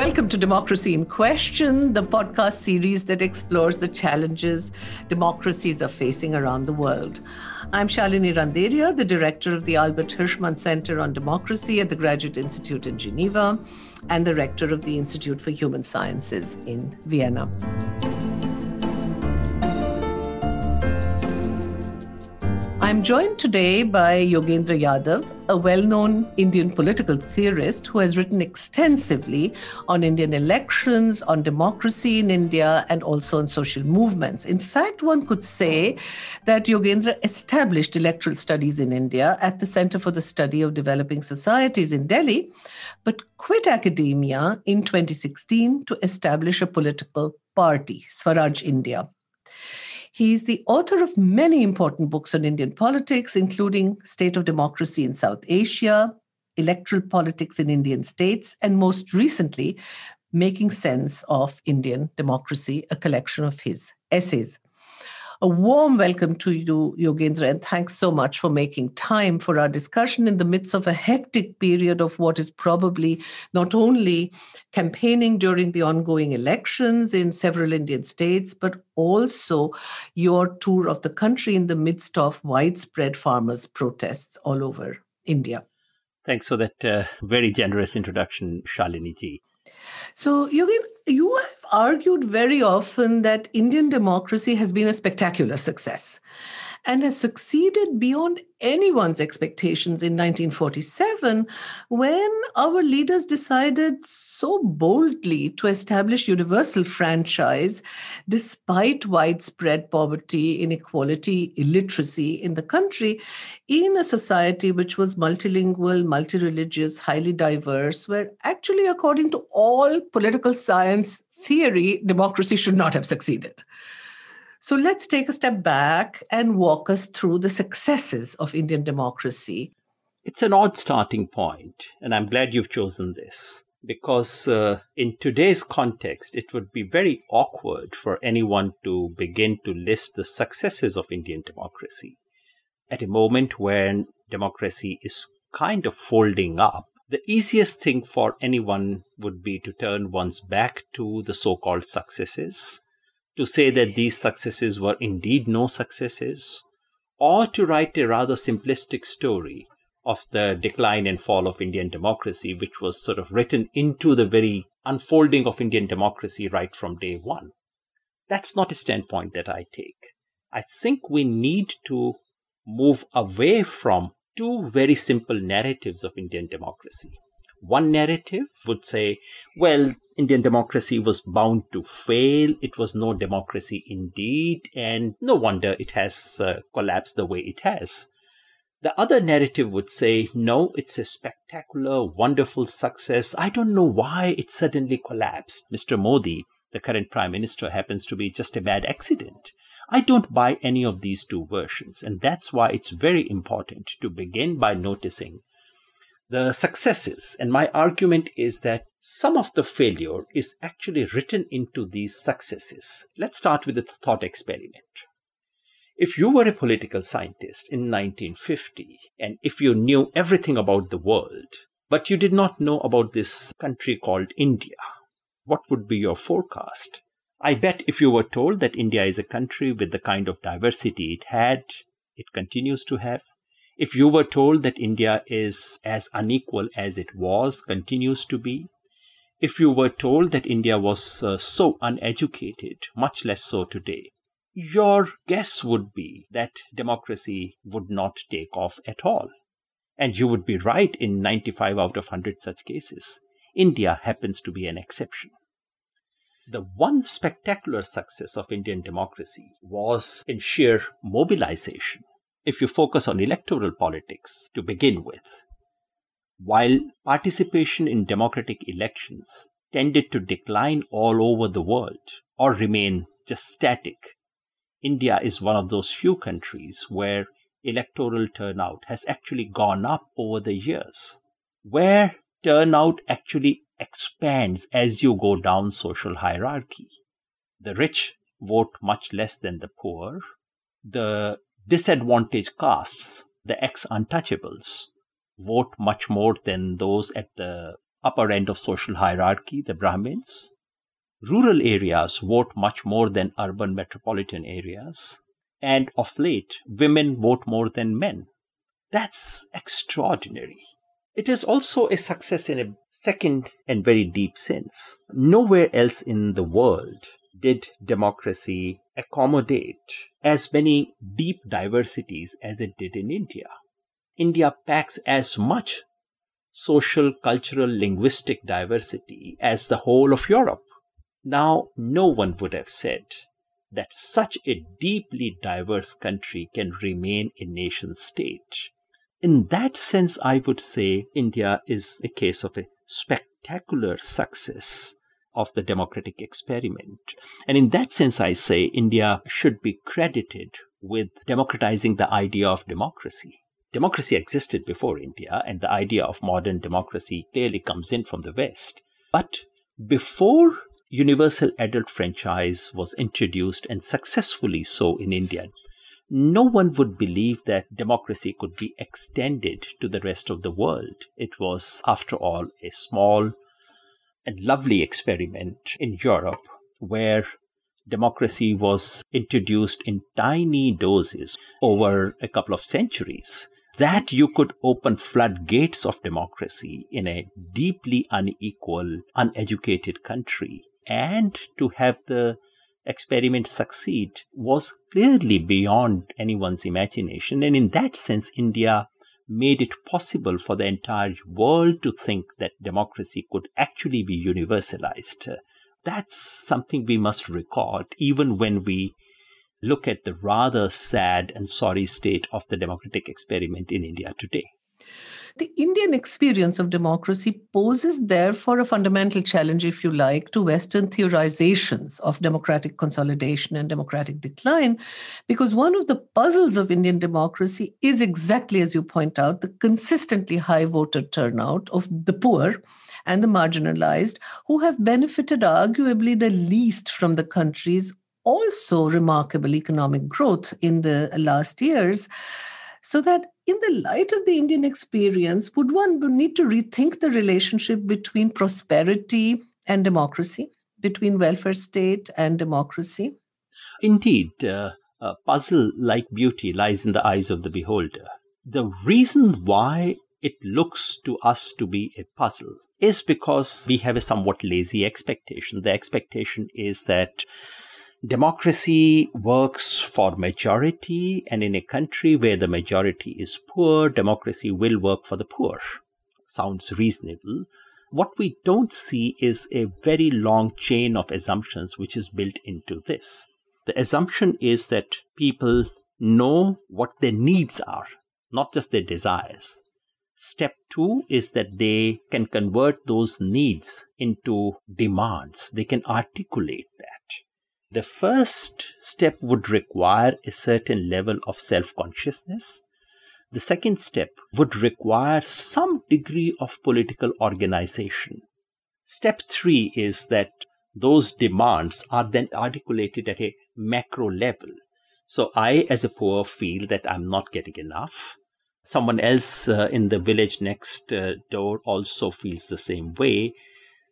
Welcome to Democracy in Question, the podcast series that explores the challenges democracies are facing around the world. I'm Shalini Randeria, the director of the Albert Hirschman Center on Democracy at the Graduate Institute in Geneva and the rector of the Institute for Human Sciences in Vienna. I'm joined today by Yogendra Yadav, a well known Indian political theorist who has written extensively on Indian elections, on democracy in India, and also on social movements. In fact, one could say that Yogendra established electoral studies in India at the Center for the Study of Developing Societies in Delhi, but quit academia in 2016 to establish a political party, Swaraj India. He's the author of many important books on Indian politics, including State of Democracy in South Asia, Electoral Politics in Indian States, and most recently, Making Sense of Indian Democracy, a collection of his essays. A warm welcome to you, Yogendra, and thanks so much for making time for our discussion in the midst of a hectic period of what is probably not only campaigning during the ongoing elections in several Indian states, but also your tour of the country in the midst of widespread farmers' protests all over India. Thanks for that uh, very generous introduction, Shalini ji. So, you you have argued very often that Indian democracy has been a spectacular success and has succeeded beyond anyone's expectations in 1947 when our leaders decided so boldly to establish universal franchise despite widespread poverty, inequality, illiteracy in the country in a society which was multilingual, multi-religious, highly diverse, where actually according to all political science theory, democracy should not have succeeded. So let's take a step back and walk us through the successes of Indian democracy. It's an odd starting point, and I'm glad you've chosen this because uh, in today's context, it would be very awkward for anyone to begin to list the successes of Indian democracy at a moment when democracy is kind of folding up. The easiest thing for anyone would be to turn one's back to the so called successes to say that these successes were indeed no successes, or to write a rather simplistic story of the decline and fall of Indian democracy, which was sort of written into the very unfolding of Indian democracy right from day one. That's not a standpoint that I take. I think we need to move away from two very simple narratives of Indian democracy. One narrative would say, well, Indian democracy was bound to fail. It was no democracy indeed, and no wonder it has uh, collapsed the way it has. The other narrative would say, no, it's a spectacular, wonderful success. I don't know why it suddenly collapsed. Mr. Modi, the current prime minister, happens to be just a bad accident. I don't buy any of these two versions, and that's why it's very important to begin by noticing the successes. And my argument is that some of the failure is actually written into these successes. Let's start with a thought experiment. If you were a political scientist in 1950, and if you knew everything about the world, but you did not know about this country called India, what would be your forecast? I bet if you were told that India is a country with the kind of diversity it had, it continues to have, if you were told that India is as unequal as it was, continues to be, if you were told that India was uh, so uneducated, much less so today, your guess would be that democracy would not take off at all. And you would be right in 95 out of 100 such cases. India happens to be an exception. The one spectacular success of Indian democracy was in sheer mobilization if you focus on electoral politics to begin with, while participation in democratic elections tended to decline all over the world or remain just static, India is one of those few countries where electoral turnout has actually gone up over the years, where turnout actually expands as you go down social hierarchy. The rich vote much less than the poor. The disadvantaged castes, the ex untouchables, vote much more than those at the upper end of social hierarchy, the Brahmins. Rural areas vote much more than urban metropolitan areas. And of late, women vote more than men. That's extraordinary. It is also a success in a second and very deep sense. Nowhere else in the world did democracy accommodate as many deep diversities as it did in India. India packs as much social, cultural, linguistic diversity as the whole of Europe. Now, no one would have said that such a deeply diverse country can remain a nation state. In that sense, I would say India is a case of a spectacular success of the democratic experiment. And in that sense, I say India should be credited with democratizing the idea of democracy. Democracy existed before India, and the idea of modern democracy clearly comes in from the West. But before universal adult franchise was introduced and successfully so in India, no one would believe that democracy could be extended to the rest of the world. It was, after all, a small and lovely experiment in Europe where democracy was introduced in tiny doses over a couple of centuries. That you could open floodgates of democracy in a deeply unequal, uneducated country and to have the experiment succeed was clearly beyond anyone's imagination. And in that sense, India made it possible for the entire world to think that democracy could actually be universalized. That's something we must record, even when we look at the rather sad and sorry state of the democratic experiment in India today. The Indian experience of democracy poses, therefore, a fundamental challenge, if you like, to Western theorizations of democratic consolidation and democratic decline, because one of the puzzles of Indian democracy is exactly as you point out the consistently high voter turnout of the poor and the marginalized, who have benefited arguably the least from the country's also remarkable economic growth in the last years. So that in the light of the Indian experience, would one need to rethink the relationship between prosperity and democracy, between welfare state and democracy? Indeed, uh, a puzzle like beauty lies in the eyes of the beholder. The reason why it looks to us to be a puzzle is because we have a somewhat lazy expectation. The expectation is that Democracy works for majority, and in a country where the majority is poor, democracy will work for the poor. Sounds reasonable. What we don't see is a very long chain of assumptions which is built into this. The assumption is that people know what their needs are, not just their desires. Step two is that they can convert those needs into demands. They can articulate that. The first step would require a certain level of self consciousness. The second step would require some degree of political organization. Step three is that those demands are then articulated at a macro level. So I, as a poor, feel that I'm not getting enough. Someone else uh, in the village next uh, door also feels the same way.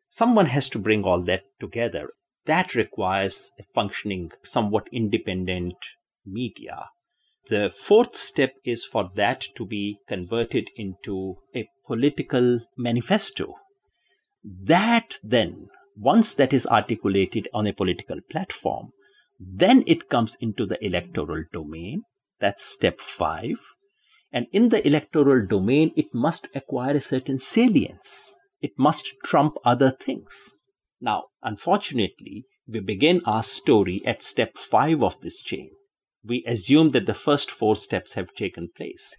Someone has to bring all that together that requires a functioning, somewhat independent media. The fourth step is for that to be converted into a political manifesto. That then, once that is articulated on a political platform, then it comes into the electoral domain. That's step five. And in the electoral domain, it must acquire a certain salience. It must trump other things. Now, unfortunately, we begin our story at step five of this chain. We assume that the first four steps have taken place,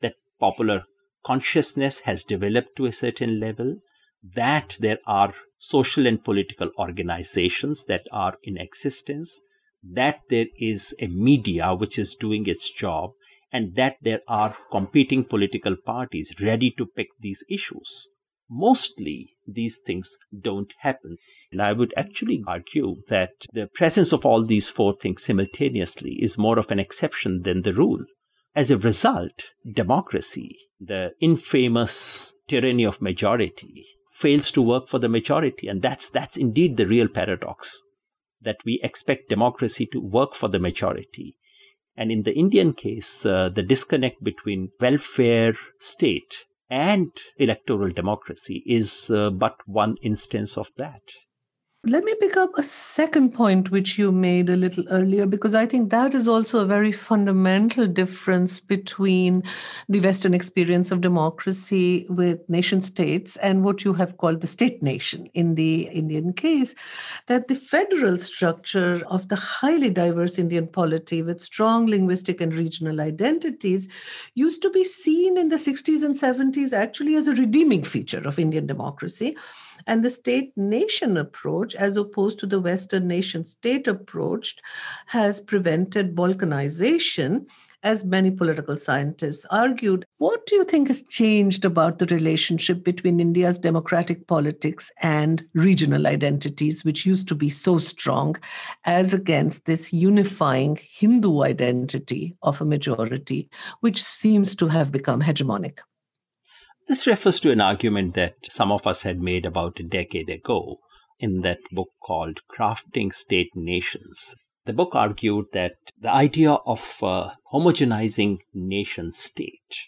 that popular consciousness has developed to a certain level, that there are social and political organizations that are in existence, that there is a media which is doing its job, and that there are competing political parties ready to pick these issues mostly these things don't happen. And I would actually argue that the presence of all these four things simultaneously is more of an exception than the rule. As a result, democracy, the infamous tyranny of majority, fails to work for the majority. And that's, that's indeed the real paradox that we expect democracy to work for the majority. And in the Indian case, uh, the disconnect between welfare state and electoral democracy is uh, but one instance of that. Let me pick up a second point which you made a little earlier, because I think that is also a very fundamental difference between the Western experience of democracy with nation states and what you have called the state nation in the Indian case. That the federal structure of the highly diverse Indian polity with strong linguistic and regional identities used to be seen in the 60s and 70s actually as a redeeming feature of Indian democracy and the state nation approach, as opposed to the Western nation state approach, has prevented balkanization as many political scientists argued. What do you think has changed about the relationship between India's democratic politics and regional identities, which used to be so strong, as against this unifying Hindu identity of a majority, which seems to have become hegemonic? This refers to an argument that some of us had made about a decade ago in that book called Crafting State Nations. The book argued that the idea of a homogenizing nation state,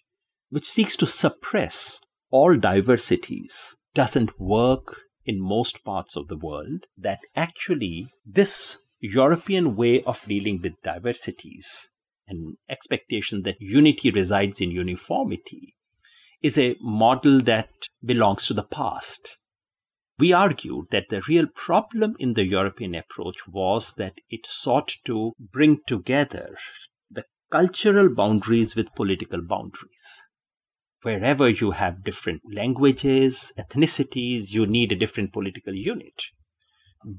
which seeks to suppress all diversities, doesn't work in most parts of the world, that actually this European way of dealing with diversities and expectation that unity resides in uniformity is a model that belongs to the past. We argued that the real problem in the European approach was that it sought to bring together the cultural boundaries with political boundaries. Wherever you have different languages, ethnicities, you need a different political unit.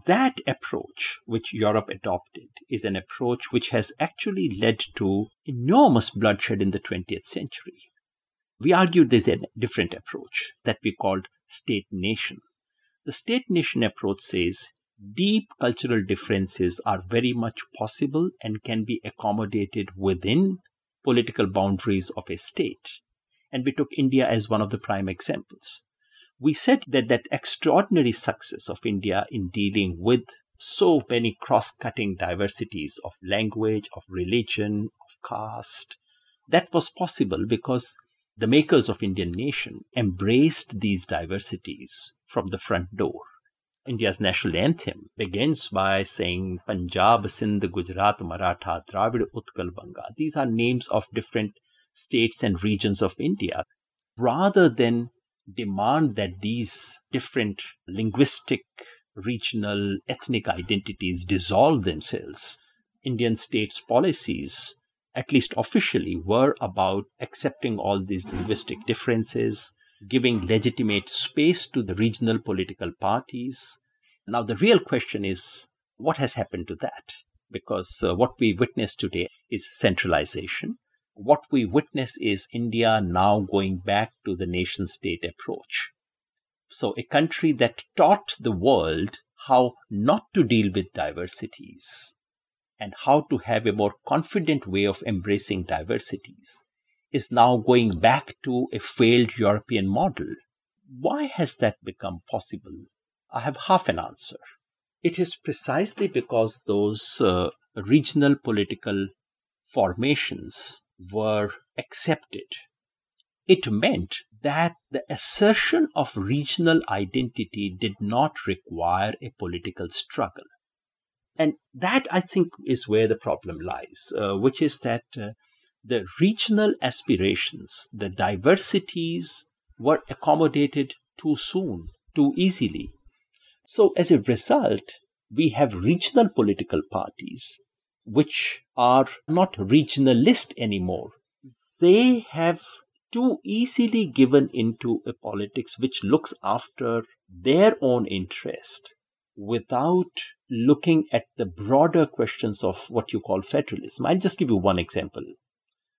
That approach, which Europe adopted, is an approach which has actually led to enormous bloodshed in the 20th century. We argued there's a different approach that we called state nation. The state nation approach says deep cultural differences are very much possible and can be accommodated within political boundaries of a state. And we took India as one of the prime examples. We said that that extraordinary success of India in dealing with so many cross cutting diversities of language, of religion, of caste, that was possible because the makers of Indian nation embraced these diversities from the front door. India's national anthem begins by saying Punjab, Sindh, Gujarat, Maratha, Dravid, Utkal, Banga. These are names of different states and regions of India. Rather than demand that these different linguistic, regional, ethnic identities dissolve themselves, Indian states' policies at least officially, were about accepting all these linguistic differences, giving legitimate space to the regional political parties. Now, the real question is what has happened to that? Because uh, what we witness today is centralization. What we witness is India now going back to the nation state approach. So, a country that taught the world how not to deal with diversities, and how to have a more confident way of embracing diversities is now going back to a failed European model. Why has that become possible? I have half an answer. It is precisely because those uh, regional political formations were accepted. It meant that the assertion of regional identity did not require a political struggle. And that, I think, is where the problem lies, uh, which is that uh, the regional aspirations, the diversities were accommodated too soon, too easily. So, as a result, we have regional political parties which are not regionalist anymore. They have too easily given into a politics which looks after their own interest without looking at the broader questions of what you call federalism. I'll just give you one example.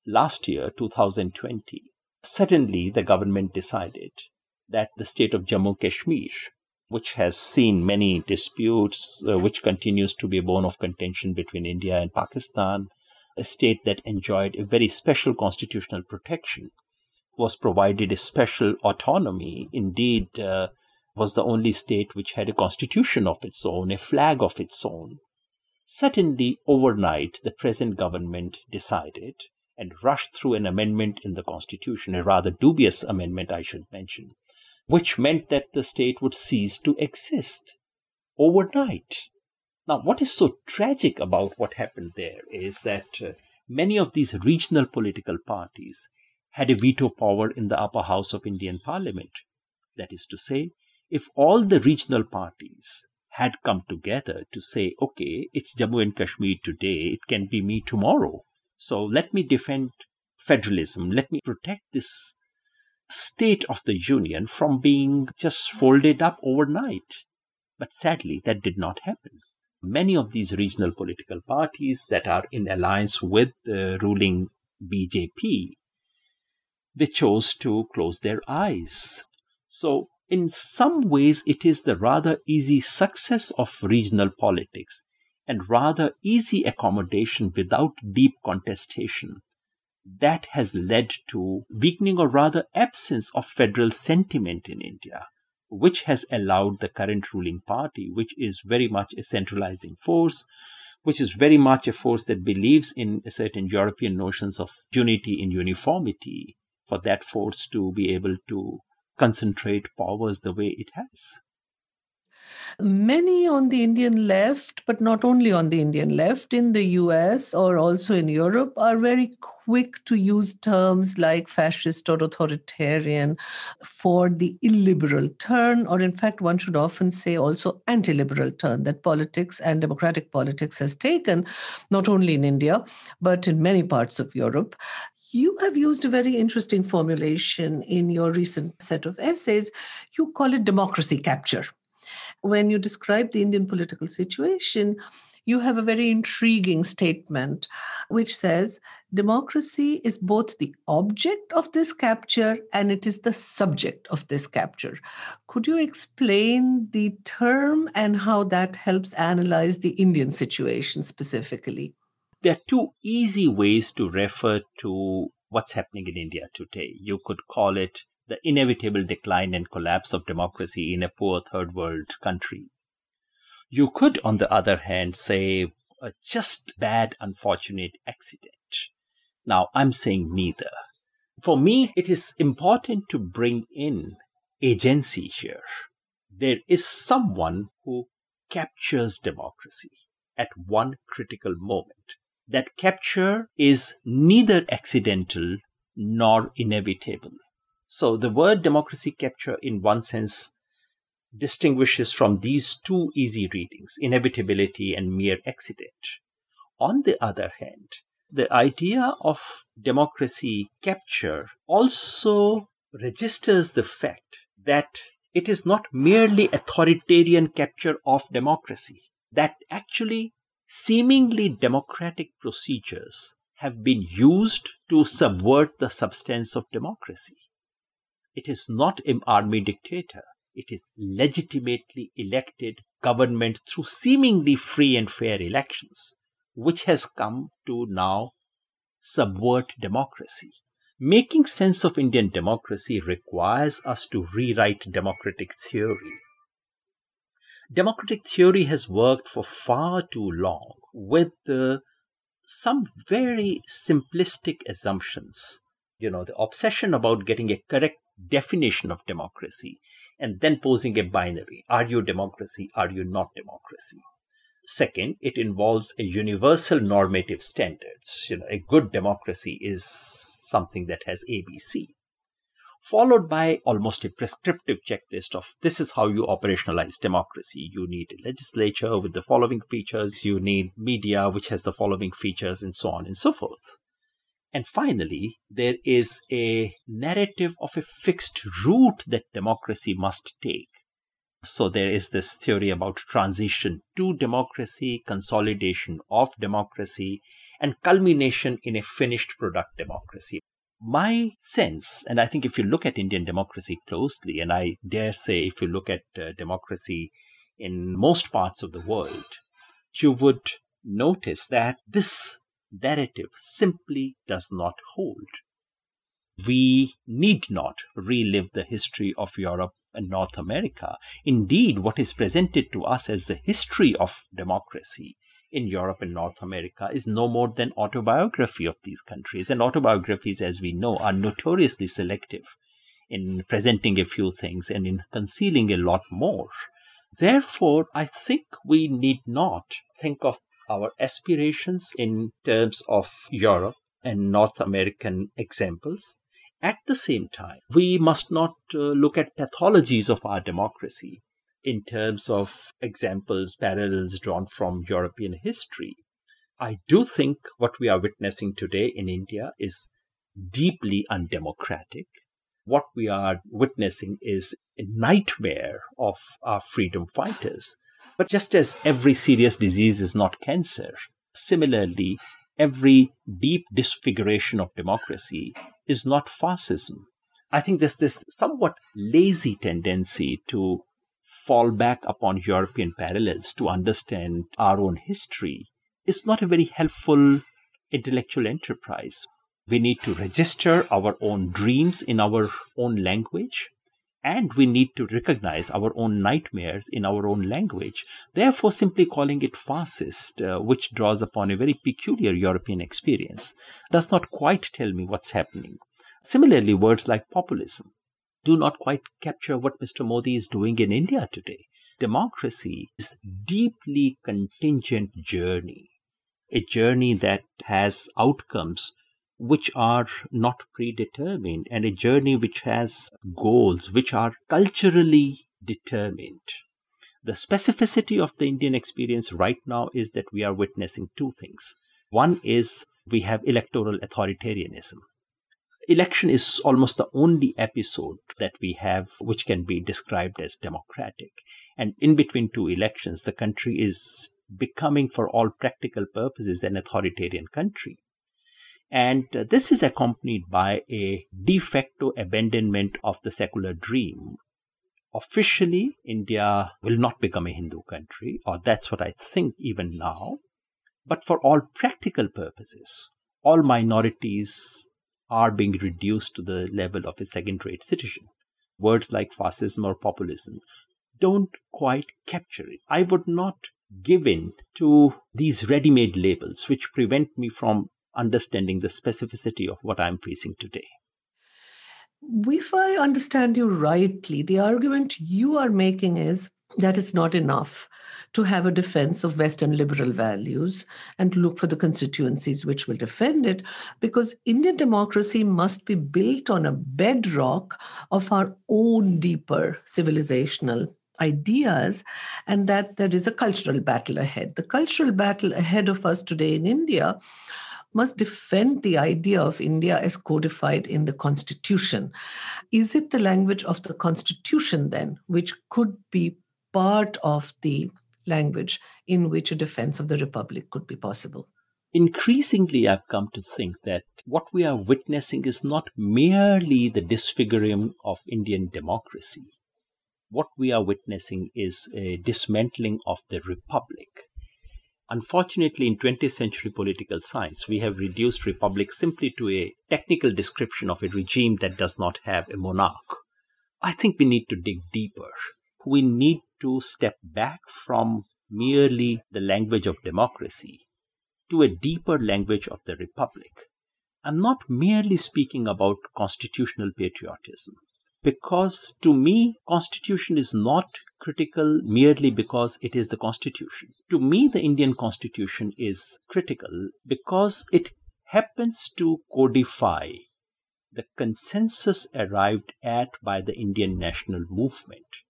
Last year, 2020, suddenly the government decided that the state of Jammu Kashmir, which has seen many disputes, uh, which continues to be a bone of contention between India and Pakistan, a state that enjoyed a very special constitutional protection, was provided a special autonomy. Indeed, uh, was the only state which had a constitution of its own, a flag of its own. Suddenly, overnight, the present government decided and rushed through an amendment in the constitution, a rather dubious amendment, I should mention, which meant that the state would cease to exist overnight. Now, what is so tragic about what happened there is that uh, many of these regional political parties had a veto power in the upper house of Indian parliament. That is to say, if all the regional parties had come together to say, okay, it's Jammu and Kashmir today, it can be me tomorrow. So let me defend federalism, let me protect this state of the union from being just folded up overnight. But sadly, that did not happen. Many of these regional political parties that are in alliance with the ruling BJP, they chose to close their eyes. So in some ways, it is the rather easy success of regional politics and rather easy accommodation without deep contestation that has led to weakening or rather absence of federal sentiment in India, which has allowed the current ruling party, which is very much a centralizing force, which is very much a force that believes in certain European notions of unity in uniformity, for that force to be able to concentrate powers the way it has. Many on the Indian left, but not only on the Indian left, in the US or also in Europe, are very quick to use terms like fascist or authoritarian for the illiberal turn, or in fact, one should often say also anti liberal turn that politics and democratic politics has taken, not only in India, but in many parts of Europe. You have used a very interesting formulation in your recent set of essays. You call it democracy capture. When you describe the Indian political situation, you have a very intriguing statement which says democracy is both the object of this capture and it is the subject of this capture. Could you explain the term and how that helps analyze the Indian situation specifically? There are two easy ways to refer to what's happening in India today. You could call it the inevitable decline and collapse of democracy in a poor third world country. You could, on the other hand, say a just bad, unfortunate accident. Now, I'm saying neither. For me, it is important to bring in agency here. There is someone who captures democracy at one critical moment that capture is neither accidental nor inevitable. So the word democracy capture, in one sense, distinguishes from these two easy readings, inevitability and mere accident. On the other hand, the idea of democracy capture also registers the fact that it is not merely authoritarian capture of democracy, that actually seemingly democratic procedures have been used to subvert the substance of democracy. It is not an army dictator. It is legitimately elected government through seemingly free and fair elections, which has come to now subvert democracy. Making sense of Indian democracy requires us to rewrite democratic theory democratic theory has worked for far too long with some very simplistic assumptions. You know, the obsession about getting a correct definition of democracy and then posing a binary. Are you democracy? Are you not democracy? Second, it involves a universal normative standards. You know, a good democracy is something that has ABC followed by almost a prescriptive checklist of this is how you operationalize democracy. You need a legislature with the following features, you need media which has the following features, and so on and so forth. And finally, there is a narrative of a fixed route that democracy must take. So there is this theory about transition to democracy, consolidation of democracy, and culmination in a finished product democracy my sense, and I think if you look at Indian democracy closely, and I dare say if you look at uh, democracy in most parts of the world, you would notice that this narrative simply does not hold. We need not relive the history of Europe and North America. Indeed, what is presented to us as the history of democracy in Europe and North America is no more than autobiography of these countries. And autobiographies, as we know, are notoriously selective in presenting a few things and in concealing a lot more. Therefore, I think we need not think of our aspirations in terms of Europe and North American examples. At the same time, we must not uh, look at pathologies of our democracy in terms of examples, parallels drawn from European history. I do think what we are witnessing today in India is deeply undemocratic. What we are witnessing is a nightmare of our freedom fighters. But just as every serious disease is not cancer, similarly, every deep disfiguration of democracy is not fascism. I think there's this somewhat lazy tendency to fall back upon European parallels to understand our own history is not a very helpful intellectual enterprise. We need to register our own dreams in our own language and we need to recognize our own nightmares in our own language. Therefore, simply calling it fascist, uh, which draws upon a very peculiar European experience, does not quite tell me what's happening. Similarly, words like populism do not quite capture what Mr. Modi is doing in India today. Democracy is a deeply contingent journey, a journey that has outcomes which are not predetermined and a journey which has goals which are culturally determined. The specificity of the Indian experience right now is that we are witnessing two things. One is we have electoral authoritarianism. Election is almost the only episode that we have which can be described as democratic. And in between two elections, the country is becoming, for all practical purposes, an authoritarian country. And uh, this is accompanied by a de facto abandonment of the secular dream. Officially, India will not become a Hindu country, or that's what I think even now. But for all practical purposes, all minorities are being reduced to the level of a second rate citizen. Words like fascism or populism don't quite capture it. I would not give in to these ready made labels which prevent me from understanding the specificity of what I'm facing today. If I understand you rightly, the argument you are making is that it's not enough to have a defense of Western liberal values and look for the constituencies which will defend it, because Indian democracy must be built on a bedrock of our own deeper civilizational ideas, and that there is a cultural battle ahead. The cultural battle ahead of us today in India must defend the idea of India as codified in the Constitution. Is it the language of the Constitution then, which could be part of the language in which a defense of the Republic could be possible? Increasingly, I've come to think that what we are witnessing is not merely the disfiguring of Indian democracy. What we are witnessing is a dismantling of the Republic Unfortunately, in 20th century political science, we have reduced republic simply to a technical description of a regime that does not have a monarch. I think we need to dig deeper. We need to step back from merely the language of democracy to a deeper language of the republic. I'm not merely speaking about constitutional patriotism because to me constitution is not critical merely because it is the constitution to me the indian constitution is critical because it happens to codify the consensus arrived at by the indian national movement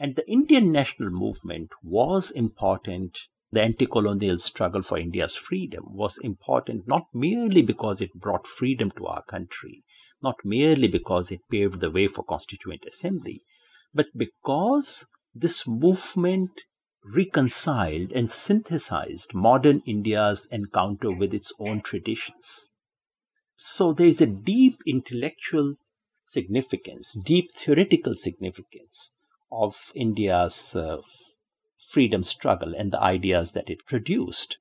and the indian national movement was important the anti colonial struggle for India's freedom was important not merely because it brought freedom to our country, not merely because it paved the way for Constituent Assembly, but because this movement reconciled and synthesized modern India's encounter with its own traditions. So there is a deep intellectual significance, deep theoretical significance of India's uh, freedom struggle and the ideas that it produced.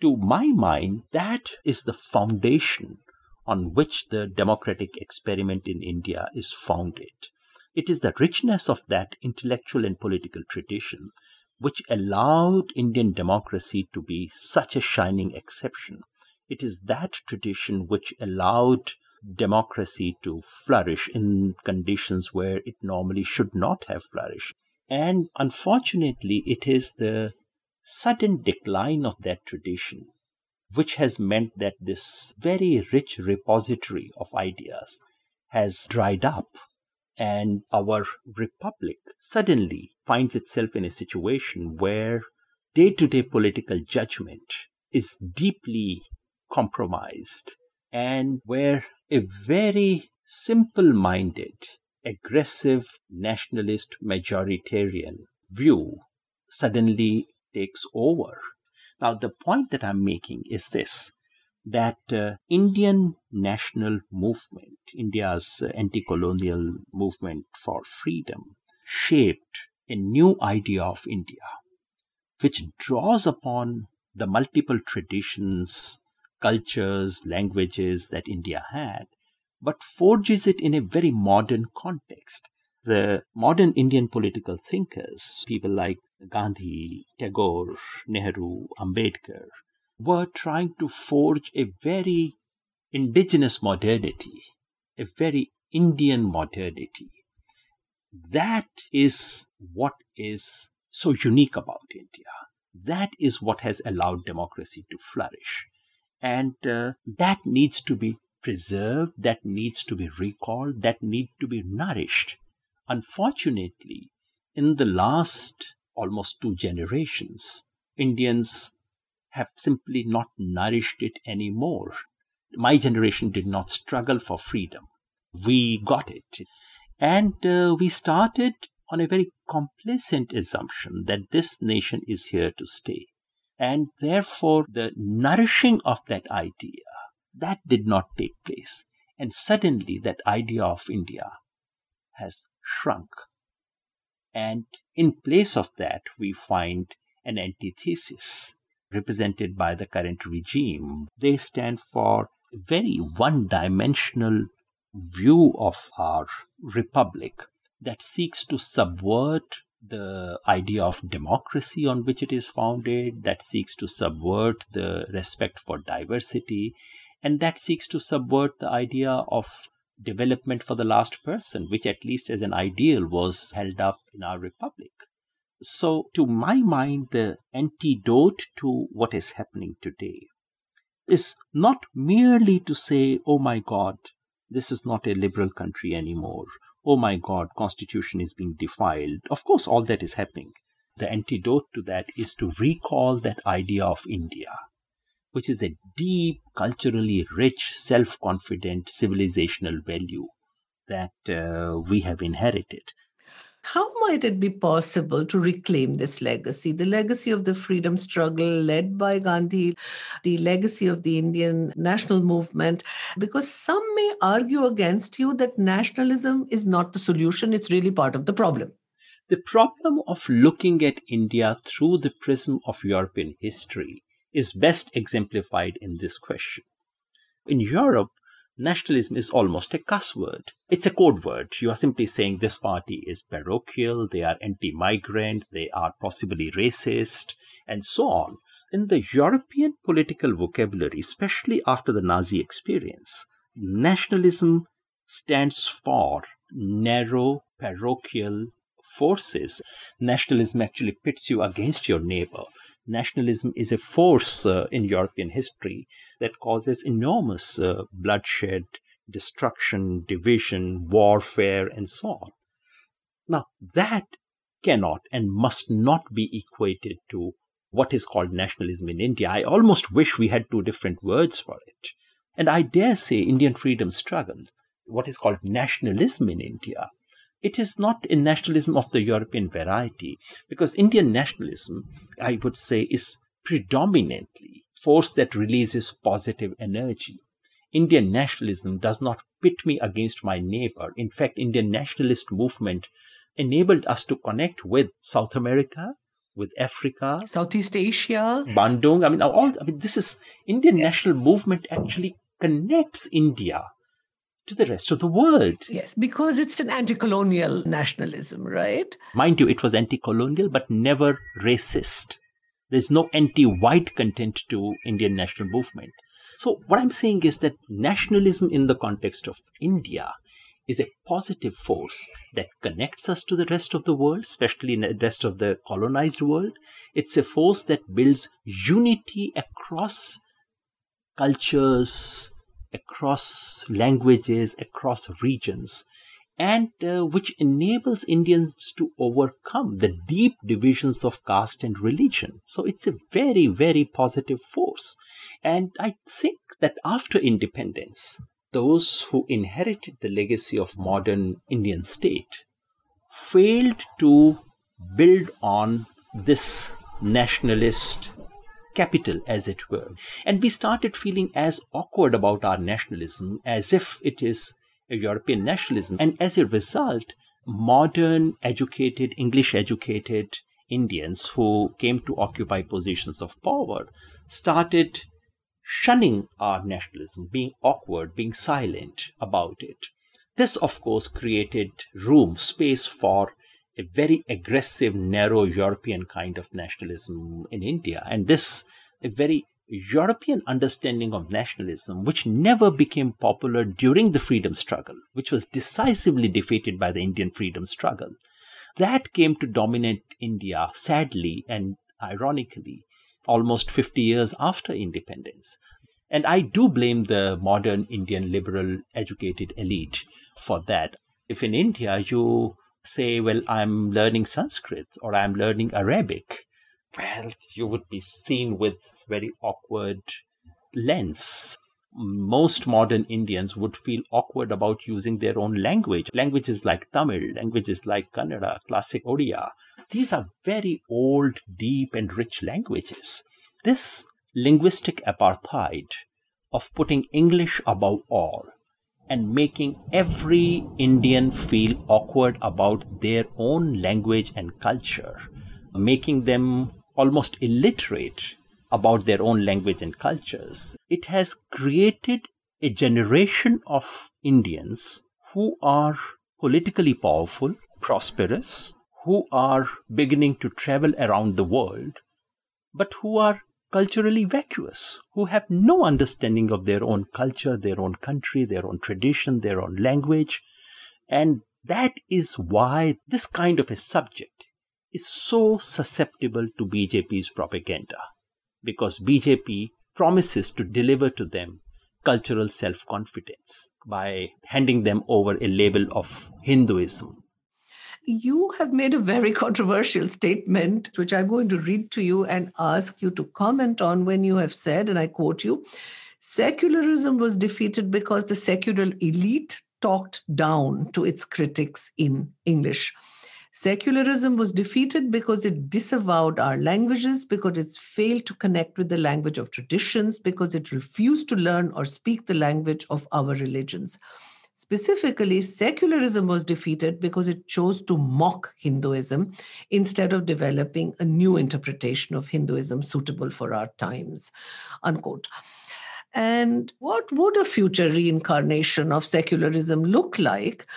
To my mind, that is the foundation on which the democratic experiment in India is founded. It is the richness of that intellectual and political tradition which allowed Indian democracy to be such a shining exception. It is that tradition which allowed democracy to flourish in conditions where it normally should not have flourished. And unfortunately, it is the sudden decline of that tradition which has meant that this very rich repository of ideas has dried up and our republic suddenly finds itself in a situation where day to day political judgment is deeply compromised and where a very simple minded, aggressive nationalist majoritarian view suddenly takes over. Now, the point that I'm making is this that uh, Indian national movement, India's uh, anti colonial movement for freedom, shaped a new idea of India, which draws upon the multiple traditions, cultures, languages that India had, but forges it in a very modern context. The modern Indian political thinkers, people like Gandhi, Tagore, Nehru, Ambedkar, were trying to forge a very indigenous modernity, a very Indian modernity. That is what is so unique about India. That is what has allowed democracy to flourish. And uh, that needs to be preserved, that needs to be recalled, that needs to be nourished. Unfortunately, in the last almost two generations, Indians have simply not nourished it anymore. My generation did not struggle for freedom. We got it. And uh, we started on a very complacent assumption that this nation is here to stay. And therefore, the nourishing of that idea, that did not take place. And suddenly, that idea of India has shrunk. And in place of that, we find an antithesis represented by the current regime. They stand for a very one dimensional view of our republic that seeks to subvert the idea of democracy on which it is founded, that seeks to subvert the respect for diversity, and that seeks to subvert the idea of development for the last person, which, at least as an ideal, was held up in our republic. So, to my mind, the antidote to what is happening today is not merely to say, oh my God, this is not a liberal country anymore. Oh my God, constitution is being defiled. Of course, all that is happening. The antidote to that is to recall that idea of India, which is a deep, culturally rich, self confident civilizational value that uh, we have inherited. How might it be possible to reclaim this legacy, the legacy of the freedom struggle led by Gandhi, the legacy of the Indian national movement? Because some may argue against you that nationalism is not the solution, it's really part of the problem. The problem of looking at India through the prism of European history is best exemplified in this question. In Europe, nationalism is almost a cuss word. It's a code word. You are simply saying this party is parochial, they are anti migrant, they are possibly racist, and so on. In the European political vocabulary, especially after the Nazi experience, nationalism stands for narrow, parochial, forces. Nationalism actually pits you against your neighbor. Nationalism is a force uh, in European history that causes enormous uh, bloodshed, destruction, division, warfare, and so on. Now, that cannot and must not be equated to what is called nationalism in India. I almost wish we had two different words for it. And I dare say Indian freedom struggle, what is called nationalism in India, it is not a nationalism of the European variety, because Indian nationalism, I would say, is predominantly force that releases positive energy. Indian nationalism does not pit me against my neighbor. In fact, Indian nationalist movement enabled us to connect with South America, with Africa, Southeast Asia, Bandung. I mean, all. I mean, this is Indian national movement actually connects India to the rest of the world. Yes, because it's an anti colonial nationalism, right? Mind you, it was anti colonial, but never racist. There's no anti white content to Indian national movement. So, what I'm saying is that nationalism in the context of India is a positive force that connects us to the rest of the world, especially in the rest of the colonized world. It's a force that builds unity across cultures, across languages, across regions, and uh, which enables Indians to overcome the deep divisions of caste and religion. So it's a very, very positive force. And I think that after independence, those who inherited the legacy of modern Indian state failed to build on this nationalist capital, as it were. And we started feeling as awkward about our nationalism as if it is a European nationalism. And as a result, modern, educated, English educated Indians who came to occupy positions of power started shunning our nationalism, being awkward, being silent about it. This, of course, created room, space for a very aggressive, narrow European kind of nationalism in India. And this, a very European understanding of nationalism, which never became popular during the freedom struggle, which was decisively defeated by the Indian freedom struggle, that came to dominate India, sadly and ironically, almost 50 years after independence. And I do blame the modern Indian liberal educated elite for that. If in India you say, well, I'm learning Sanskrit or I'm learning Arabic, well, you would be seen with very awkward lens. Most modern Indians would feel awkward about using their own language. Languages like Tamil, languages like Kannada, classic Odia, these are very old, deep, and rich languages. This linguistic apartheid of putting English above all and making every Indian feel awkward about their own language and culture, making them almost illiterate about their own language and cultures. It has created a generation of Indians who are politically powerful, prosperous, who are beginning to travel around the world, but who are culturally vacuous, who have no understanding of their own culture, their own country, their own tradition, their own language. And that is why this kind of a subject is so susceptible to BJP's propaganda. Because BJP promises to deliver to them cultural self confidence by handing them over a label of Hinduism you have made a very controversial statement, which I'm going to read to you and ask you to comment on when you have said, and I quote you secularism was defeated because the secular elite talked down to its critics in English. Secularism was defeated because it disavowed our languages, because it failed to connect with the language of traditions, because it refused to learn or speak the language of our religions. Specifically, secularism was defeated because it chose to mock Hinduism instead of developing a new interpretation of Hinduism suitable for our times. Unquote. And what would a future reincarnation of secularism look like?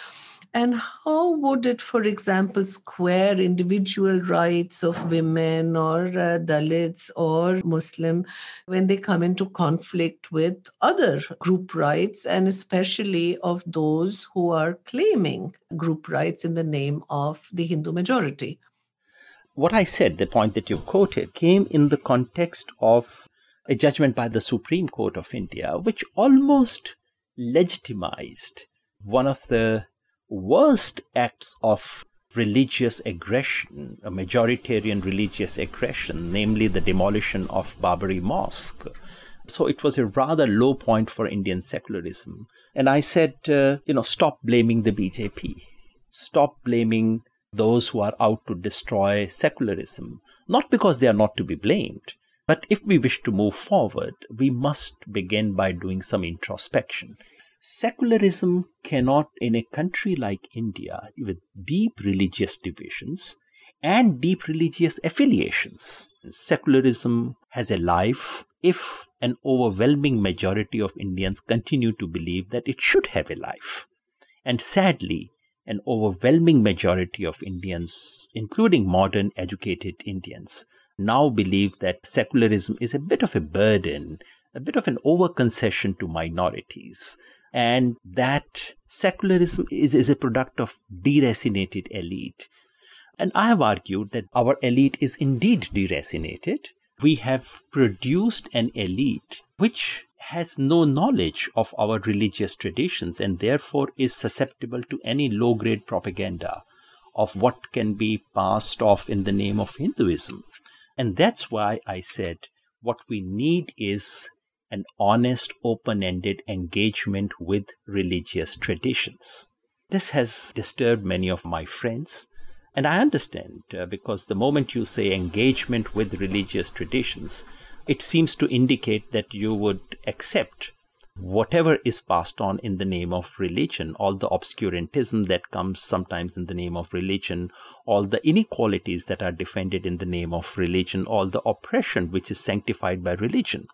And how would it, for example, square individual rights of women or uh, Dalits or Muslim when they come into conflict with other group rights, and especially of those who are claiming group rights in the name of the Hindu majority? What I said, the point that you quoted, came in the context of a judgment by the Supreme Court of India, which almost legitimized one of the worst acts of religious aggression, a majoritarian religious aggression, namely the demolition of Babri Mosque. So it was a rather low point for Indian secularism. And I said, uh, you know, stop blaming the BJP. Stop blaming those who are out to destroy secularism. Not because they are not to be blamed, but if we wish to move forward, we must begin by doing some introspection secularism cannot, in a country like India, with deep religious divisions and deep religious affiliations, secularism has a life if an overwhelming majority of Indians continue to believe that it should have a life. And sadly, an overwhelming majority of Indians, including modern educated Indians, now believe that secularism is a bit of a burden, a bit of an overconcession to minorities, and that secularism is, is a product of deracinated elite. And I have argued that our elite is indeed deracinated. We have produced an elite which has no knowledge of our religious traditions and therefore is susceptible to any low grade propaganda of what can be passed off in the name of Hinduism. And that's why I said what we need is an honest, open ended engagement with religious traditions. This has disturbed many of my friends. And I understand uh, because the moment you say engagement with religious traditions, it seems to indicate that you would accept whatever is passed on in the name of religion, all the obscurantism that comes sometimes in the name of religion, all the inequalities that are defended in the name of religion, all the oppression which is sanctified by religion.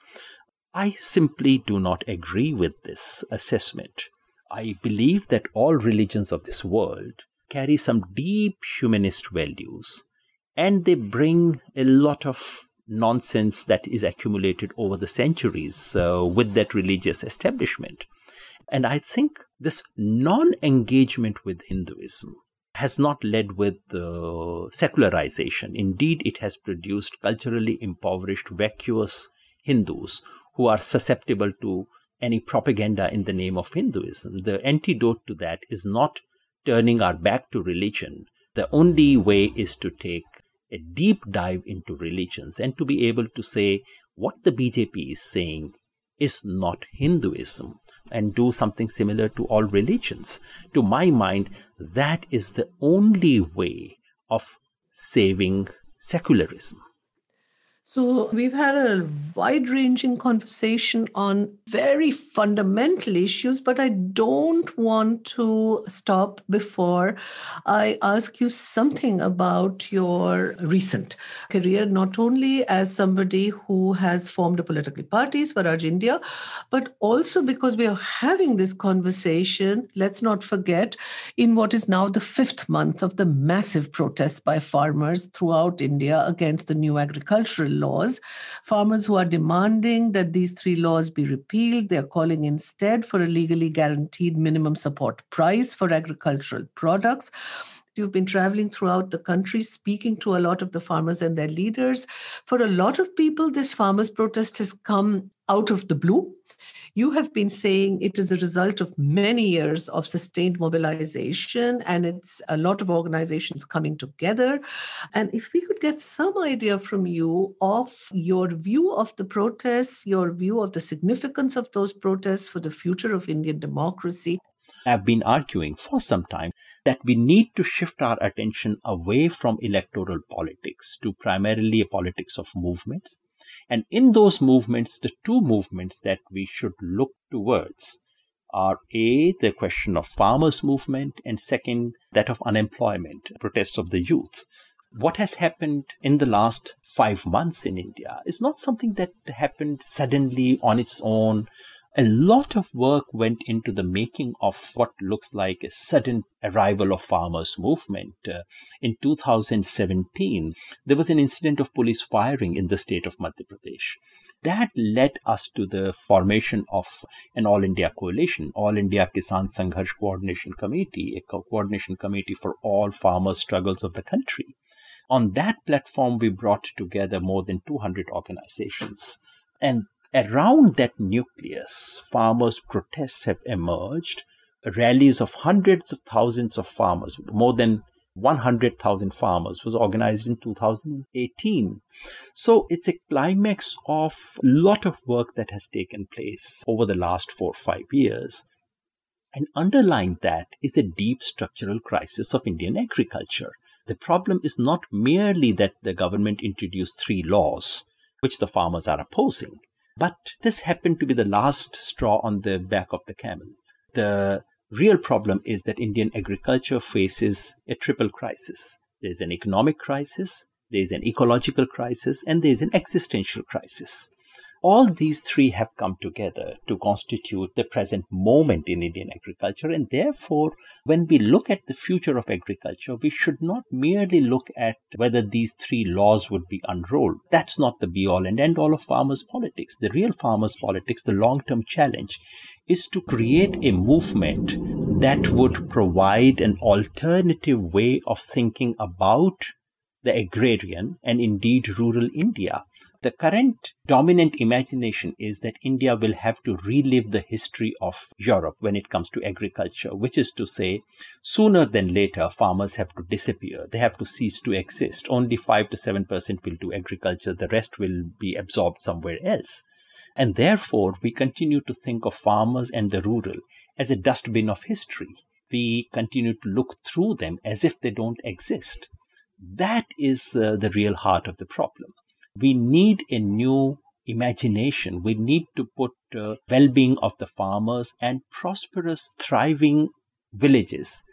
I simply do not agree with this assessment. I believe that all religions of this world carry some deep humanist values and they bring a lot of nonsense that is accumulated over the centuries uh, with that religious establishment. And I think this non engagement with Hinduism has not led with uh, secularization. Indeed, it has produced culturally impoverished, vacuous Hindus who are susceptible to any propaganda in the name of Hinduism. The antidote to that is not turning our back to religion. The only way is to take a deep dive into religions and to be able to say what the BJP is saying is not Hinduism and do something similar to all religions. To my mind, that is the only way of saving secularism. So, we've had a wide ranging conversation on very fundamental issues, but I don't want to stop before I ask you something about your recent career, not only as somebody who has formed a political party, Swaraj India, but also because we are having this conversation, let's not forget, in what is now the fifth month of the massive protests by farmers throughout India against the new agricultural laws. Farmers who are demanding that these three laws be repealed, they are calling instead for a legally guaranteed minimum support price for agricultural products. You've been traveling throughout the country, speaking to a lot of the farmers and their leaders. For a lot of people, this farmers' protest has come out of the blue. You have been saying it is a result of many years of sustained mobilization, and it's a lot of organizations coming together. And if we could get some idea from you of your view of the protests, your view of the significance of those protests for the future of Indian democracy, I have been arguing for some time that we need to shift our attention away from electoral politics to primarily a politics of movements and in those movements, the two movements that we should look towards are A, the question of farmers' movement, and second, that of unemployment, protests of the youth. What has happened in the last five months in India is not something that happened suddenly on its own a lot of work went into the making of what looks like a sudden arrival of farmers movement. Uh, in 2017, there was an incident of police firing in the state of Madhya Pradesh. That led us to the formation of an All India coalition, All India Kisan Sangharsh Coordination Committee, a co- coordination committee for all farmer struggles of the country. On that platform, we brought together more than 200 organizations. And Around that nucleus, farmers' protests have emerged, rallies of hundreds of thousands of farmers, more than 100,000 farmers was organized in 2018. So it's a climax of a lot of work that has taken place over the last four or five years. And underlying that is a deep structural crisis of Indian agriculture. The problem is not merely that the government introduced three laws, which the farmers are opposing. But this happened to be the last straw on the back of the camel. The real problem is that Indian agriculture faces a triple crisis. There's an economic crisis, there's an ecological crisis, and there's an existential crisis. All these three have come together to constitute the present moment in Indian agriculture. And therefore, when we look at the future of agriculture, we should not merely look at whether these three laws would be unrolled. That's not the be all and end all of farmers' politics. The real farmers' politics, the long term challenge, is to create a movement that would provide an alternative way of thinking about the agrarian and indeed rural India. The current dominant imagination is that India will have to relive the history of Europe when it comes to agriculture, which is to say, sooner than later, farmers have to disappear. They have to cease to exist. Only 5 to 7% will do agriculture, the rest will be absorbed somewhere else. And therefore, we continue to think of farmers and the rural as a dustbin of history. We continue to look through them as if they don't exist. That is uh, the real heart of the problem. We need a new imagination. We need to put uh, well-being of the farmers and prosperous, thriving villages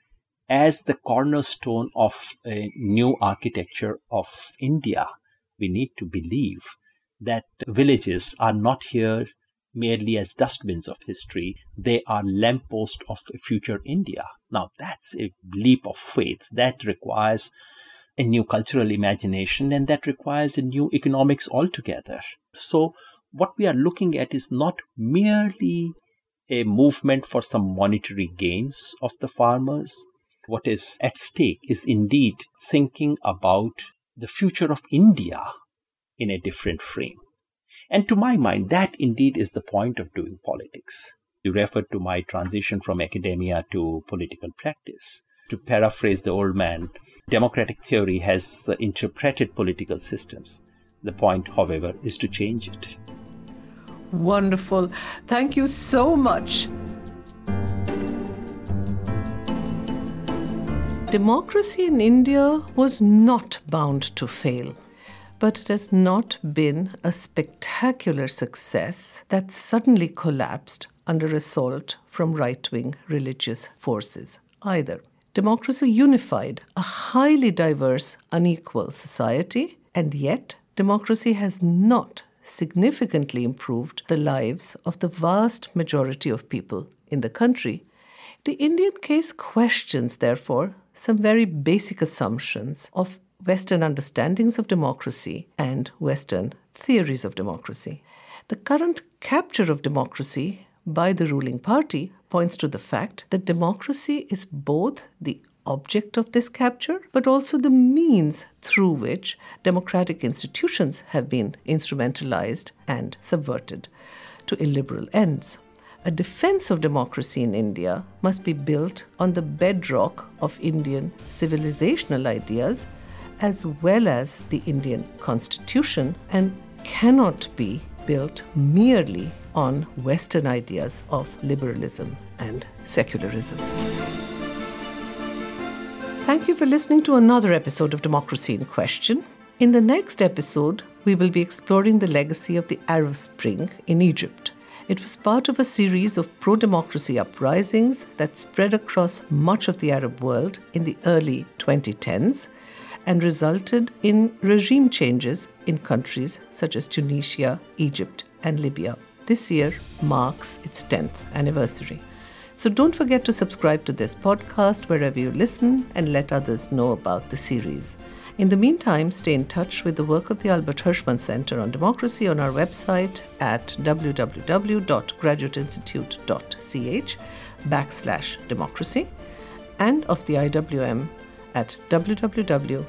as the cornerstone of a new architecture of India. We need to believe that villages are not here merely as dustbins of history. They are lampposts of future India. Now that's a leap of faith that requires a new cultural imagination and that requires a new economics altogether. So what we are looking at is not merely a movement for some monetary gains of the farmers. What is at stake is indeed thinking about the future of India in a different frame. And to my mind, that indeed is the point of doing politics. You referred to my transition from academia to political practice. To paraphrase the old man, democratic theory has interpreted political systems. The point, however, is to change it. Wonderful. Thank you so much. Democracy in India was not bound to fail but it has not been a spectacular success that suddenly collapsed under assault from right wing religious forces either. Democracy unified a highly diverse, unequal society, and yet democracy has not significantly improved the lives of the vast majority of people in the country. The Indian case questions, therefore, some very basic assumptions of Western understandings of democracy and Western theories of democracy. The current capture of democracy by the ruling party points to the fact that democracy is both the object of this capture, but also the means through which democratic institutions have been instrumentalized and subverted to illiberal ends. A defense of democracy in India must be built on the bedrock of Indian civilizational ideas as well as the Indian Constitution and cannot be built merely on Western ideas of liberalism and secularism. Thank you for listening to another episode of Democracy in Question. In the next episode, we will be exploring the legacy of the Arab Spring in Egypt. It was part of a series of pro democracy uprisings that spread across much of the Arab world in the early 2010s and resulted in regime changes in countries such as Tunisia, Egypt, and Libya. This year marks its 10th anniversary. So don't forget to subscribe to this podcast wherever you listen and let others know about the series. In the meantime, stay in touch with the work of the Albert Hirschman Center on Democracy on our website at www.graduateinstitute.ch backslash democracy and of the IWM at www.iwm.at.